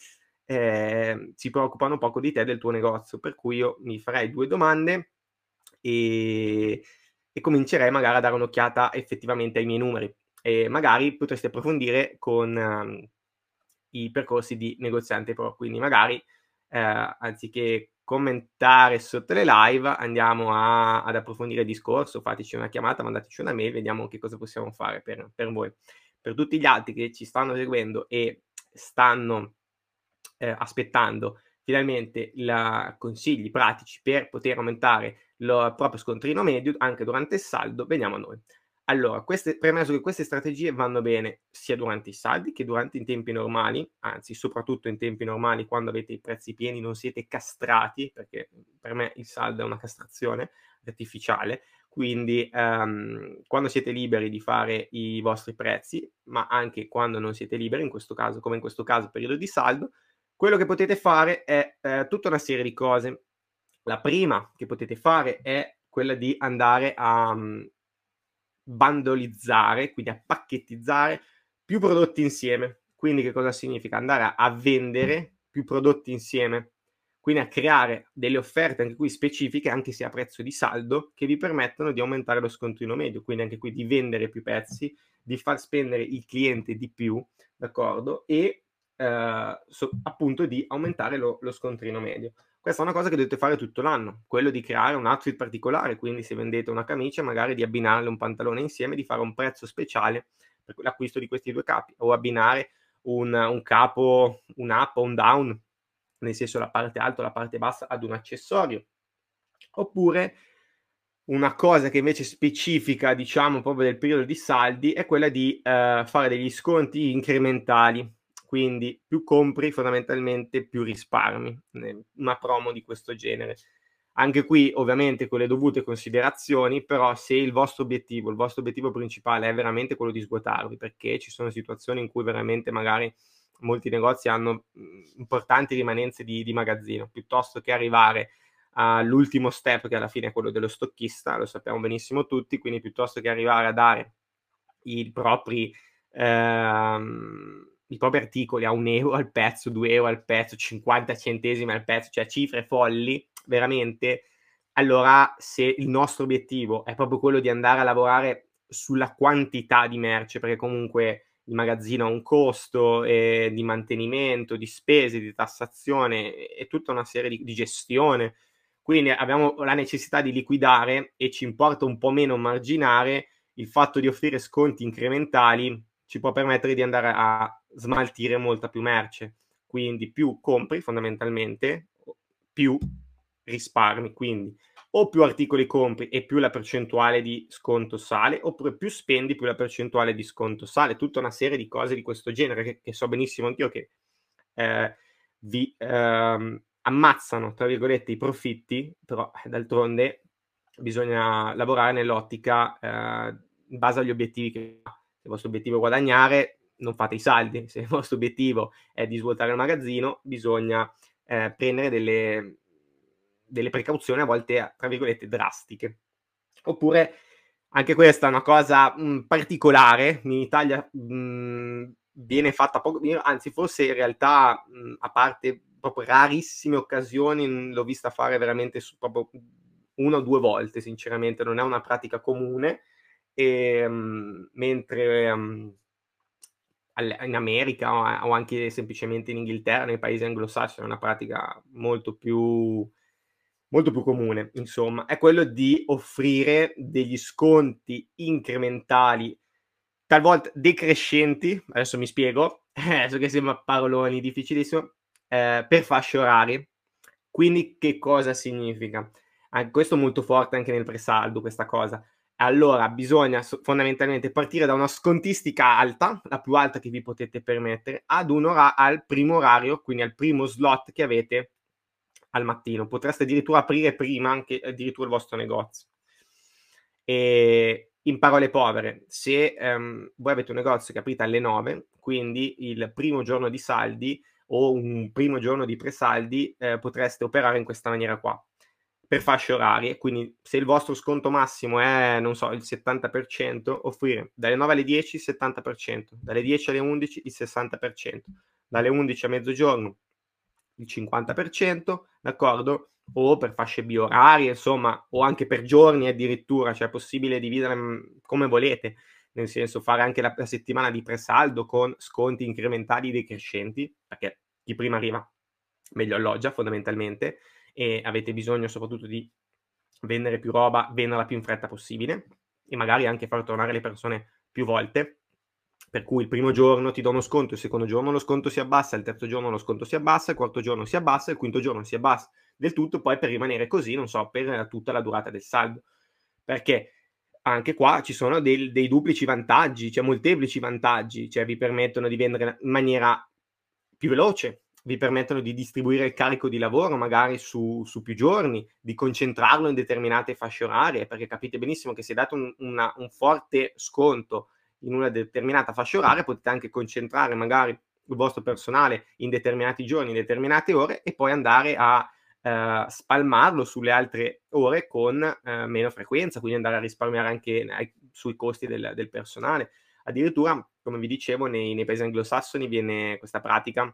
eh, si preoccupano poco di te e del tuo negozio. Per cui io mi farei due domande e, e comincerei magari a dare un'occhiata effettivamente ai miei numeri. E magari potresti approfondire con um, i percorsi di negoziante pro. Quindi magari eh, anziché commentare sotto le live, andiamo a, ad approfondire il discorso, fateci una chiamata, mandateci una mail, vediamo che cosa possiamo fare per, per voi. Per tutti gli altri che ci stanno seguendo e stanno eh, aspettando finalmente i consigli pratici per poter aumentare il proprio scontrino medio anche durante il saldo, veniamo a noi. Allora, queste, premesso che queste strategie vanno bene sia durante i saldi che durante i tempi normali, anzi soprattutto in tempi normali quando avete i prezzi pieni non siete castrati, perché per me il saldo è una castrazione artificiale, quindi um, quando siete liberi di fare i vostri prezzi, ma anche quando non siete liberi, in questo caso, come in questo caso periodo di saldo, quello che potete fare è eh, tutta una serie di cose. La prima che potete fare è quella di andare a um, bandolizzare, quindi a pacchettizzare più prodotti insieme. Quindi che cosa significa? Andare a, a vendere più prodotti insieme, quindi a creare delle offerte anche qui specifiche, anche se a prezzo di saldo, che vi permettono di aumentare lo scontrino medio, quindi anche qui di vendere più pezzi, di far spendere il cliente di più, d'accordo? E eh, so, appunto di aumentare lo, lo, scontrino medio. Questa è una cosa che dovete fare tutto l'anno, quello di creare un outfit particolare, quindi se vendete una camicia magari di abbinarle un pantalone insieme, di fare un prezzo speciale per l'acquisto di questi due capi o abbinare un, un capo, un up o un down, nel senso la parte alta o la parte bassa ad un accessorio. Oppure una cosa che invece specifica, diciamo, proprio del periodo di saldi è quella di eh, fare degli sconti incrementali quindi più compri fondamentalmente più risparmi, una promo di questo genere. Anche qui ovviamente con le dovute considerazioni, però se il vostro obiettivo, il vostro obiettivo principale è veramente quello di svuotarvi, perché ci sono situazioni in cui veramente magari molti negozi hanno importanti rimanenze di, di magazzino, piuttosto che arrivare all'ultimo step che alla fine è quello dello stocchista, lo sappiamo benissimo tutti, quindi piuttosto che arrivare a dare i propri... Ehm, i propri articoli a un euro al pezzo, due euro al pezzo, 50 centesimi al pezzo, cioè cifre folli, veramente, allora se il nostro obiettivo è proprio quello di andare a lavorare sulla quantità di merce, perché comunque il magazzino ha un costo eh, di mantenimento, di spese, di tassazione e tutta una serie di, di gestione, quindi abbiamo la necessità di liquidare e ci importa un po' meno marginare il fatto di offrire sconti incrementali ci può permettere di andare a smaltire molta più merce. Quindi più compri fondamentalmente, più risparmi. Quindi o più articoli compri e più la percentuale di sconto sale, oppure più spendi più la percentuale di sconto sale. Tutta una serie di cose di questo genere che, che so benissimo anch'io che eh, vi eh, ammazzano, tra virgolette, i profitti, però eh, d'altronde bisogna lavorare nell'ottica eh, in base agli obiettivi che ha. Il vostro obiettivo è guadagnare, non fate i saldi. Se il vostro obiettivo è di svuotare il magazzino, bisogna eh, prendere delle, delle precauzioni a volte, tra virgolette, drastiche. Oppure, anche questa è una cosa mh, mm, particolare, in Italia mh, mm, viene fatta poco, anzi forse in realtà, mh, mm, a parte proprio rarissime occasioni, l'ho vista fare veramente su, proprio una o due volte, sinceramente, non è una pratica comune, e, um, mentre um, in America o, anche semplicemente in Inghilterra, nei paesi anglosassoni, è una pratica molto più molto più comune, insomma, è quello di offrire degli sconti incrementali, talvolta decrescenti, adesso mi spiego, adesso che sembra paroloni difficilissimo, eh, per fasce orarie. Quindi che cosa significa? Eh, questo è molto forte anche nel presaldo, questa cosa. Allora, bisogna fondamentalmente partire da una scontistica alta, la più alta che vi potete permettere, ad un ora- al primo orario, quindi al primo slot che avete al mattino. Potreste addirittura aprire prima anche addirittura il vostro negozio. E in parole povere, se um, voi avete un negozio che aprite alle 9, quindi il primo giorno di saldi o un primo giorno di presaldi, eh, potreste operare in questa maniera qua per fasce orarie, quindi se il vostro sconto massimo è, non so, il 70%, offrire dalle 9 alle 10 il 70%, dalle 10 alle 11 il 60%, dalle 11 a mezzogiorno il 50%, d'accordo? O per fasce biorarie, insomma, o anche per giorni addirittura, cioè è possibile dividere mm, come volete, nel senso fare anche la, la settimana di presaldo con sconti incrementali decrescenti, perché chi prima arriva meglio alloggia fondamentalmente e avete bisogno soprattutto di vendere più roba, venderla più in fretta possibile e magari anche far tornare le persone più volte. Per cui il primo giorno ti do uno sconto, il secondo giorno lo sconto si abbassa, il terzo giorno lo sconto si abbassa, il quarto giorno si abbassa, il quinto giorno si abbassa. Del tutto, poi per rimanere così, non so, per tutta la durata del saldo. Perché anche qua ci sono dei, dei duplici vantaggi, cioè molteplici vantaggi, cioè vi permettono di vendere in maniera più veloce, vi permettono di distribuire il carico di lavoro magari su, su, più giorni, di concentrarlo in determinate fasce orarie, perché capite benissimo che se date un, una, un forte sconto in una determinata fascia oraria, potete anche concentrare magari il vostro personale in determinati giorni, in determinate ore e poi andare a eh, spalmarlo sulle altre ore con eh, meno frequenza, quindi andare a risparmiare anche eh, sui costi del, del, personale. Addirittura, come vi dicevo, nei, nei paesi anglosassoni viene questa pratica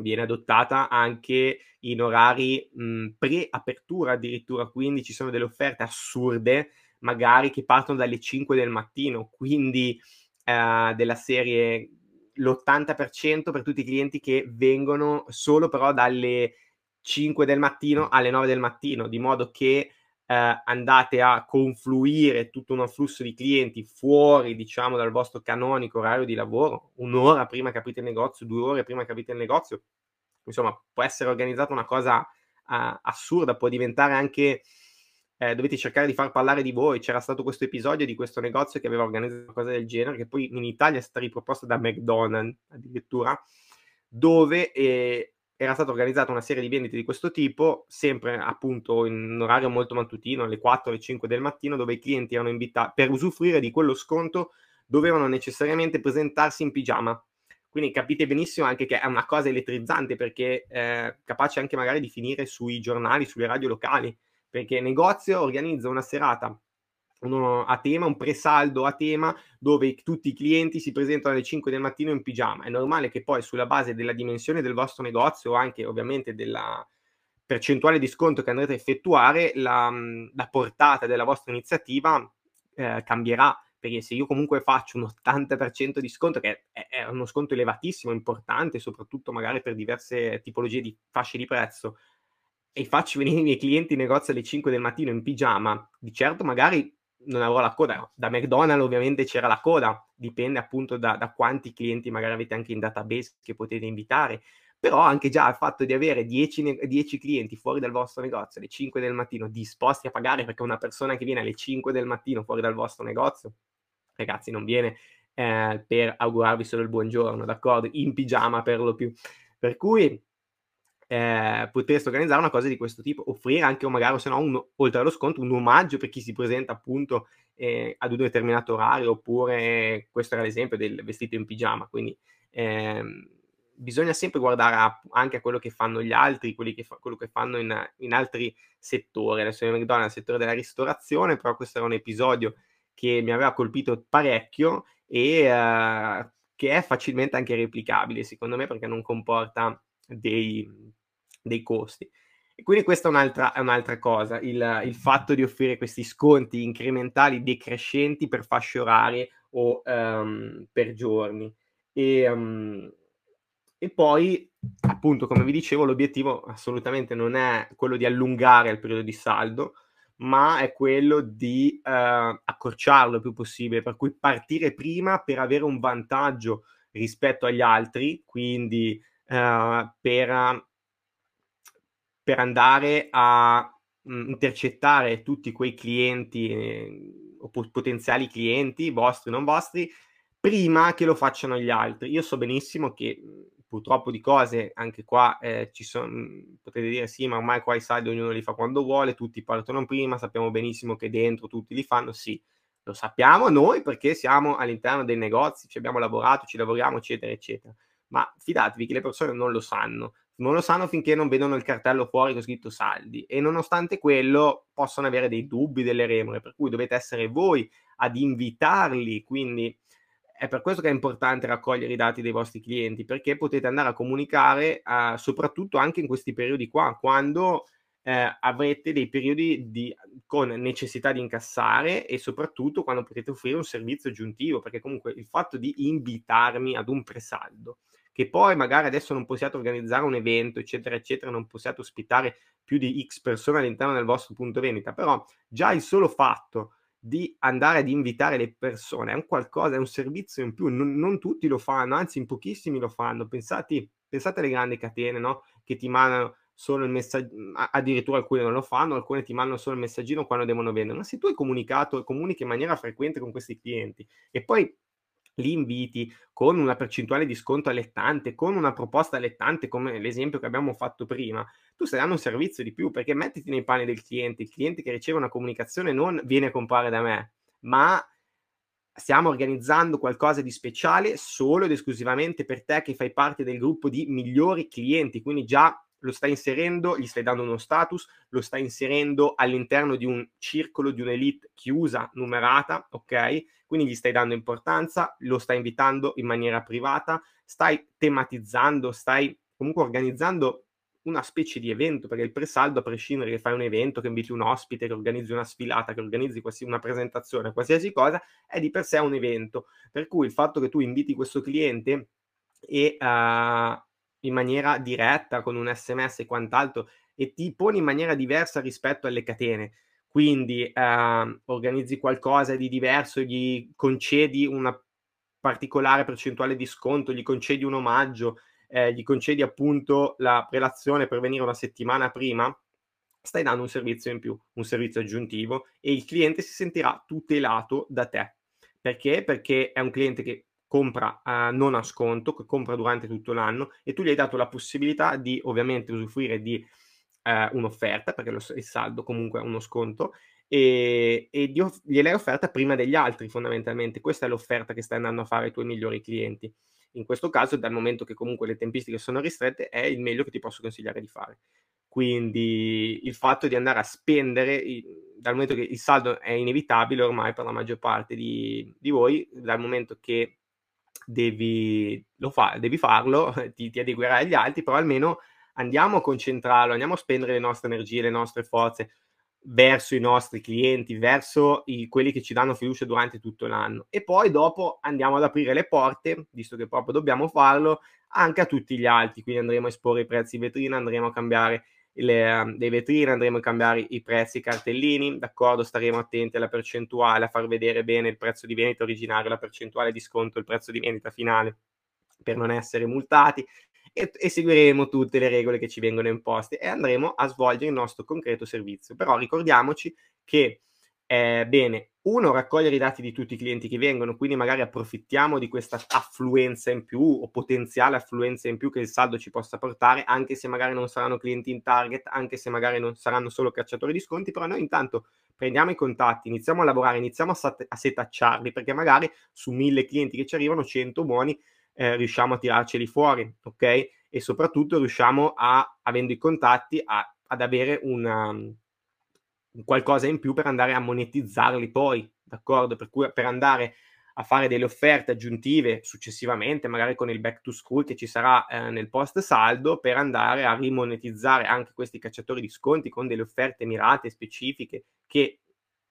viene adottata anche in orari mh, pre-apertura addirittura, quindi ci sono delle offerte assurde magari che partono dalle 5 del mattino, quindi eh, della serie l'80% per tutti i clienti che vengono solo però dalle 5 del mattino alle 9 del mattino, di modo che eh, andate a confluire tutto un afflusso di clienti fuori, diciamo, dal vostro canonico orario di lavoro, un'ora prima che aprite il negozio, due ore prima che aprite il negozio. Insomma, può essere organizzata una cosa uh, assurda, può diventare anche eh, dovete cercare di far parlare di voi. C'era stato questo episodio di questo negozio che aveva organizzato una cosa del genere, che poi in Italia è stata riproposta da McDonald's addirittura, dove eh, era stata organizzata una serie di vendite di questo tipo, sempre appunto in orario molto mattutino, alle 4 alle 5 del mattino, dove i clienti erano invitati per usufruire di quello sconto, dovevano necessariamente presentarsi in pigiama. Quindi capite benissimo anche che è una cosa elettrizzante perché eh, capace anche magari di finire sui giornali, sulle radio locali perché negozio organizza una serata uno a tema, un presaldo a tema dove tutti i clienti si presentano alle 5 del mattino in pigiama. È normale che poi sulla base della dimensione del vostro negozio o anche ovviamente della percentuale di sconto che andrete a effettuare, la, la portata della vostra iniziativa eh, cambierà. Perché se io comunque faccio un 80% di sconto, che è, è uno sconto elevatissimo, importante, soprattutto magari per diverse tipologie di fasce di prezzo, e faccio venire i miei clienti in negozio alle 5 del mattino in pigiama, di certo magari non avrò la coda. Da McDonald's ovviamente c'era la coda, dipende appunto da, da quanti clienti magari avete anche in database che potete invitare, però anche già il fatto di avere 10, 10, clienti fuori dal vostro negozio alle 5 del mattino disposti a pagare perché una persona che viene alle 5 del mattino fuori dal vostro negozio, ragazzi, non viene eh, per augurarvi solo il buongiorno, d'accordo? In pigiama per lo più. Per cui eh, potreste organizzare una cosa di questo tipo, offrire anche o magari, se no, un, oltre allo sconto, un omaggio per chi si presenta appunto eh, ad un determinato orario, oppure questo era l'esempio del vestito in pigiama, quindi ehm, bisogna sempre guardare a, anche a quello che fanno gli altri, che fa, quello che fanno in, in, altri settori, adesso in McDonald's, nel settore della ristorazione, però questo era un episodio che mi aveva colpito parecchio e eh, che è facilmente anche replicabile, secondo me, perché non comporta dei dei costi. E quindi questa è un'altra, è un'altra cosa, il, il, fatto di offrire questi sconti incrementali decrescenti per fasce orarie o um, per giorni. E, um, e poi, appunto, come vi dicevo, l'obiettivo assolutamente non è quello di allungare il periodo di saldo, ma è quello di uh, accorciarlo il più possibile, per cui partire prima per avere un vantaggio rispetto agli altri, quindi uh, per per andare a mhmm, intercettare tutti quei clienti eh, o po- potenziali clienti, vostri non vostri, prima che lo facciano gli altri. Io so benissimo che mhmm, purtroppo di cose anche qua eh, ci sono, mhmm, potete dire sì, ma ormai qua i saldi ognuno li fa quando vuole, tutti partono prima, sappiamo benissimo che dentro tutti li fanno, sì, lo sappiamo noi perché siamo all'interno dei negozi, ci abbiamo lavorato, ci lavoriamo, eccetera, eccetera. Ma fidatevi che le persone non lo sanno non lo sanno finché non vedono il cartello fuori con scritto saldi. E nonostante quello possono avere dei dubbi, delle remore, per cui dovete essere voi ad invitarli, quindi è per questo che è importante raccogliere i dati dei vostri clienti, perché potete andare a comunicare uh, soprattutto anche in questi periodi qua, quando eh, avrete dei periodi di, con necessità di incassare e soprattutto quando potete offrire un servizio aggiuntivo, perché comunque il fatto di invitarmi ad un presaldo che poi magari adesso non possiate organizzare un evento, eccetera, eccetera, non possiate ospitare più di X persone all'interno del vostro punto vendita, però già il solo fatto di andare ad invitare le persone è un qualcosa, è un servizio in più, non, non tutti lo fanno, anzi in pochissimi lo fanno, pensate, pensate alle grandi catene, no? Che ti mandano solo il messaggino, addirittura alcune non lo fanno, alcune ti mandano solo il messaggino quando devono vendere, ma se tu hai comunicato e comunichi in maniera frequente con questi clienti e poi li inviti con una percentuale di sconto allettante, con una proposta allettante come l'esempio che abbiamo fatto prima, tu stai dando un servizio di più perché mettiti nei panni del cliente, il cliente che riceve una comunicazione non viene a comprare da me, ma stiamo organizzando qualcosa di speciale solo ed esclusivamente per te che fai parte del gruppo di migliori clienti, quindi già lo stai inserendo, gli stai dando uno status, lo stai inserendo all'interno di un circolo, di un'elite chiusa, numerata, ok? Quindi gli stai dando importanza, lo stai invitando in maniera privata, stai tematizzando, stai comunque organizzando una specie di evento, perché il presaldo, a prescindere che fai un evento, che inviti un ospite, che organizzi una sfilata, che organizzi una presentazione, qualsiasi cosa, è di per sé un evento. Per cui il fatto che tu inviti questo cliente e uh, in maniera diretta con un sms e quant'altro e ti poni in maniera diversa rispetto alle catene. Quindi eh, organizzi qualcosa di diverso, gli concedi una particolare percentuale di sconto, gli concedi un omaggio, eh, gli concedi appunto la prelazione per venire una settimana prima, stai dando un servizio in più, un servizio aggiuntivo e il cliente si sentirà tutelato da te. Perché? Perché è un cliente che compra uh, non a sconto, che compra durante tutto l'anno e tu gli hai dato la possibilità di ovviamente usufruire di uh, un'offerta, perché lo, il saldo comunque è uno sconto, e, e gliel'hai offerta prima degli altri fondamentalmente. Questa è l'offerta che stai andando a fare ai tuoi migliori clienti. In questo caso, dal momento che comunque le tempistiche sono ristrette, è il meglio che ti posso consigliare di fare. Quindi il fatto di andare a spendere, dal momento che il saldo è inevitabile ormai per la maggior parte di, di voi, dal momento che devi, fa, devi farlo, ti, ti adeguerai agli altri, però almeno andiamo a concentrarlo, andiamo a spendere le nostre energie, le nostre forze verso i nostri clienti, verso i, quelli che ci danno fiducia durante tutto l'anno. E poi dopo andiamo ad aprire le porte, visto che proprio dobbiamo farlo, anche a tutti gli altri, quindi andremo a esporre i prezzi in vetrina, andremo a cambiare le, le vetrine, andremo a cambiare i prezzi, i cartellini, d'accordo, staremo attenti alla percentuale, a far vedere bene il prezzo di vendita originario, la percentuale di sconto, il prezzo di vendita finale per non essere multati e, e, seguiremo tutte le regole che ci vengono imposte e andremo a svolgere il nostro concreto servizio. Però ricordiamoci che è bene, uno, raccogliere i dati di tutti i clienti che vengono, quindi magari approfittiamo di questa affluenza in più o potenziale affluenza in più che il saldo ci possa portare, anche se magari non saranno clienti in target, anche se magari non saranno solo cacciatori di sconti, però noi intanto prendiamo i contatti, iniziamo a lavorare, iniziamo a, sat- a setacciarli, perché magari su mille clienti che ci arrivano, 100 buoni, eh, riusciamo a tirarceli fuori, ok? E soprattutto riusciamo a, avendo i contatti, a, ad avere una qualcosa in più per andare a monetizzarli poi, d'accordo? Per cui per andare a fare delle offerte aggiuntive successivamente, magari con il back to school che ci sarà eh, nel post saldo, per andare a rimonetizzare anche questi cacciatori di sconti con delle offerte mirate, specifiche, che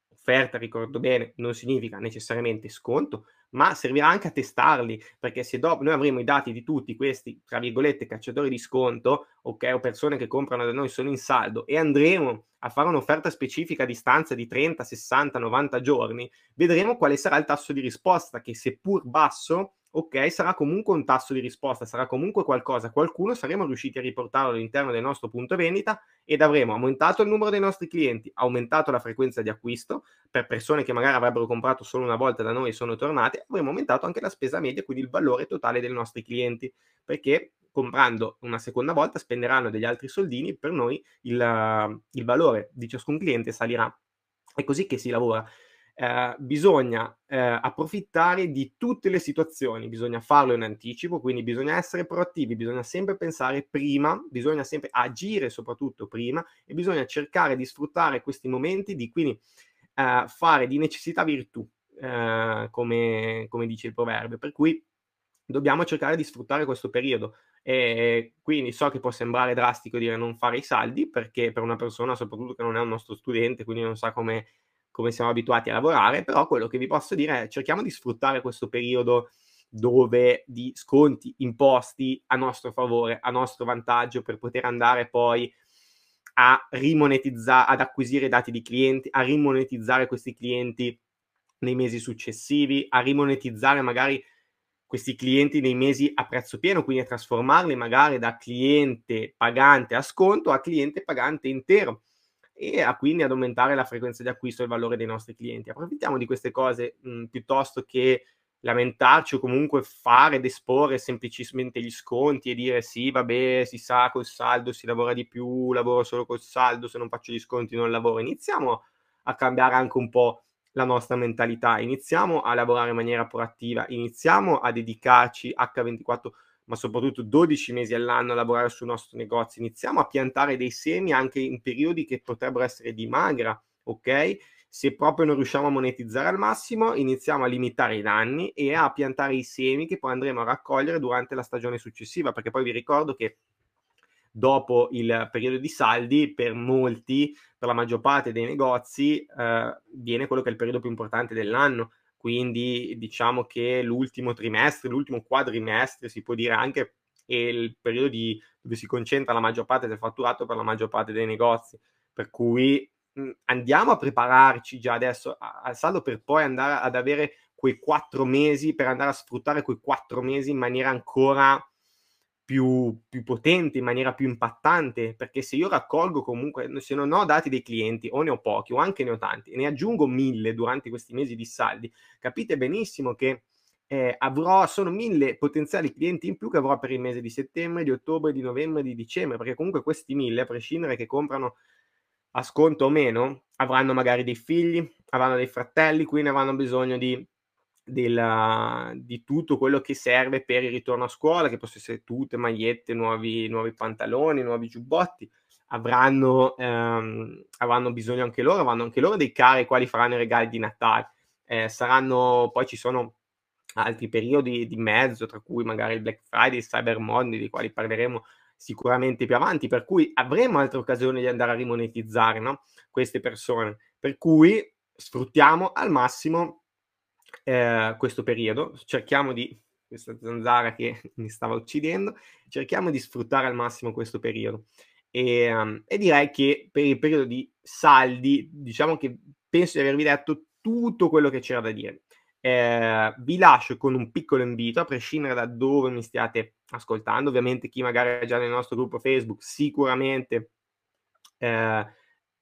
offerta, ricordo bene, non significa necessariamente sconto, ma servirà anche a testarli, perché se dopo noi avremo i dati di tutti questi, tra virgolette, cacciatori di sconto, ok, o persone che comprano da noi sono in saldo e andremo a fare un'offerta specifica a distanza di 30, 60, 90 giorni, vedremo quale sarà il tasso di risposta che seppur basso ok, sarà comunque un tasso di risposta, sarà comunque qualcosa, qualcuno saremo riusciti a riportarlo all'interno del nostro punto vendita ed avremo aumentato il numero dei nostri clienti, aumentato la frequenza di acquisto per persone che magari avrebbero comprato solo una volta da noi e sono tornate, avremo aumentato anche la spesa media, quindi il valore totale dei nostri clienti, perché comprando una seconda volta spenderanno degli altri soldini, per noi il, il valore di ciascun cliente salirà. È così che si lavora. Eh, bisogna eh, approfittare di tutte le situazioni, bisogna farlo in anticipo, quindi bisogna essere proattivi, bisogna sempre pensare prima, bisogna sempre agire soprattutto prima e bisogna cercare di sfruttare questi momenti di quindi eh, fare di necessità virtù, eh, come, come dice il proverbio, per cui dobbiamo cercare di sfruttare questo periodo. E quindi so che può sembrare drastico dire non fare i saldi, perché per una persona, soprattutto che non è un nostro studente, quindi non sa come come siamo abituati a lavorare, però quello che vi posso dire è cerchiamo di sfruttare questo periodo dove di sconti imposti a nostro favore, a nostro vantaggio per poter andare poi a rimonetizzare, ad acquisire dati di clienti, a rimonetizzare questi clienti nei mesi successivi, a rimonetizzare magari questi clienti nei mesi a prezzo pieno, quindi a trasformarli magari da cliente pagante a sconto a cliente pagante intero e a quindi ad aumentare la frequenza di acquisto e il valore dei nostri clienti. Approfittiamo di queste cose mh, piuttosto che lamentarci o comunque fare ed esporre semplicemente gli sconti e dire sì, vabbè, si sa col saldo si lavora di più, lavoro solo col saldo, se non faccio gli sconti non lavoro. Iniziamo a cambiare anche un po' la nostra mentalità, iniziamo a lavorare in maniera proattiva, iniziamo a dedicarci H24 ma soprattutto 12 mesi all'anno a lavorare sul nostro negozio, iniziamo a piantare dei semi anche in periodi che potrebbero essere di magra, ok? Se proprio non riusciamo a monetizzare al massimo, iniziamo a limitare i danni e a piantare i semi che poi andremo a raccogliere durante la stagione successiva, perché poi vi ricordo che dopo il periodo di saldi, per molti, per la maggior parte dei negozi, eh, viene quello che è il periodo più importante dell'anno quindi diciamo che l'ultimo trimestre, l'ultimo quadrimestre, si può dire anche, è il periodo di, dove si concentra la maggior parte del fatturato per la maggior parte dei negozi. Per cui mh, andiamo a prepararci già adesso al saldo per poi andare ad avere quei quattro mesi, per andare a sfruttare quei quattro mesi in maniera ancora più, più, potente, in maniera più impattante, perché se io raccolgo comunque, se non ho dati dei clienti o ne ho pochi o anche ne ho tanti e ne aggiungo mille durante questi mesi di saldi, capite benissimo che eh, avrò, sono mille potenziali clienti in più che avrò per il mese di settembre, di ottobre, di novembre, di dicembre, perché comunque questi mille, a prescindere che comprano a sconto o meno, avranno magari dei figli, avranno dei fratelli, quindi avranno bisogno di della, di tutto quello che serve per il ritorno a scuola, che possono essere tutte, magliette, nuovi, nuovi pantaloni, nuovi giubbotti, avranno, ehm, avranno bisogno anche loro, avranno anche loro dei cari ai quali faranno i regali di Natale. Eh, saranno, poi ci sono altri periodi di mezzo, tra cui magari il Black Friday, il Cyber Monday, di quali parleremo sicuramente più avanti, per cui avremo altre occasioni di andare a rimonetizzare no? queste persone. Per cui sfruttiamo al massimo eh, questo periodo, cerchiamo di, questa zanzara che mi stava uccidendo, cerchiamo di sfruttare al massimo questo periodo e, um, e direi che per il periodo di saldi, diciamo che penso di avervi detto tutto quello che c'era da dire. Eh, vi lascio con un piccolo invito, a prescindere da dove mi stiate ascoltando. Ovviamente chi magari è già nel nostro gruppo Facebook sicuramente eh,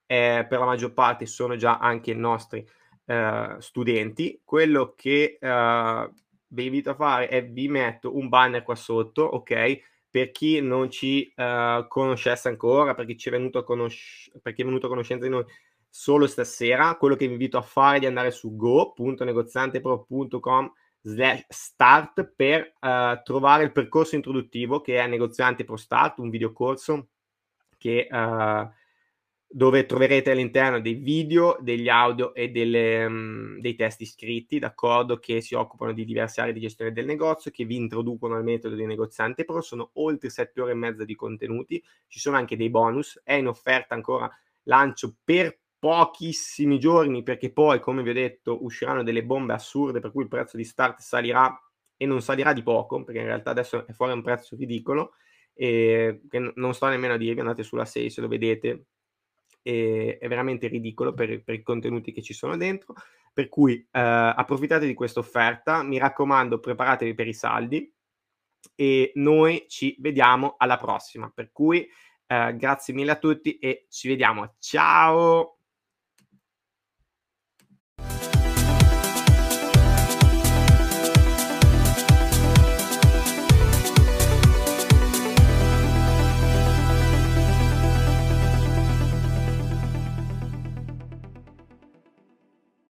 eh, per la maggior parte sono già anche nostri eh, studenti. Quello che eh, vi invito a fare è vi metto un banner qua sotto, ok? Per chi non ci uh, conoscesse ancora, per chi ci è venuto a, conosc- per chi è venuto a conoscenza di noi solo stasera, quello che vi invito a fare è di andare su go.negoziantepro.com slash start per uh, trovare il percorso introduttivo che è Negoziante Pro Start, un videocorso che uh, dove troverete all'interno dei video, degli audio e delle, um, dei testi scritti, d'accordo, che si occupano di diverse aree di gestione del negozio, che vi introducono al metodo di negoziante pro, sono oltre 7 ore e mezza di contenuti, ci sono anche dei bonus, è in offerta ancora lancio per pochissimi giorni, perché poi, come vi ho detto, usciranno delle bombe assurde, per cui il prezzo di start salirà e non salirà di poco, perché in realtà adesso è fuori un prezzo ridicolo, e non sto nemmeno a dirvi, andate sulla 6 se lo vedete, e è veramente ridicolo per, per, i contenuti che ci sono dentro. Per cui eh, approfittate di questa offerta, mi raccomando, preparatevi per i saldi e noi ci vediamo alla prossima. Per cui eh, grazie mille a tutti e ci vediamo. Ciao!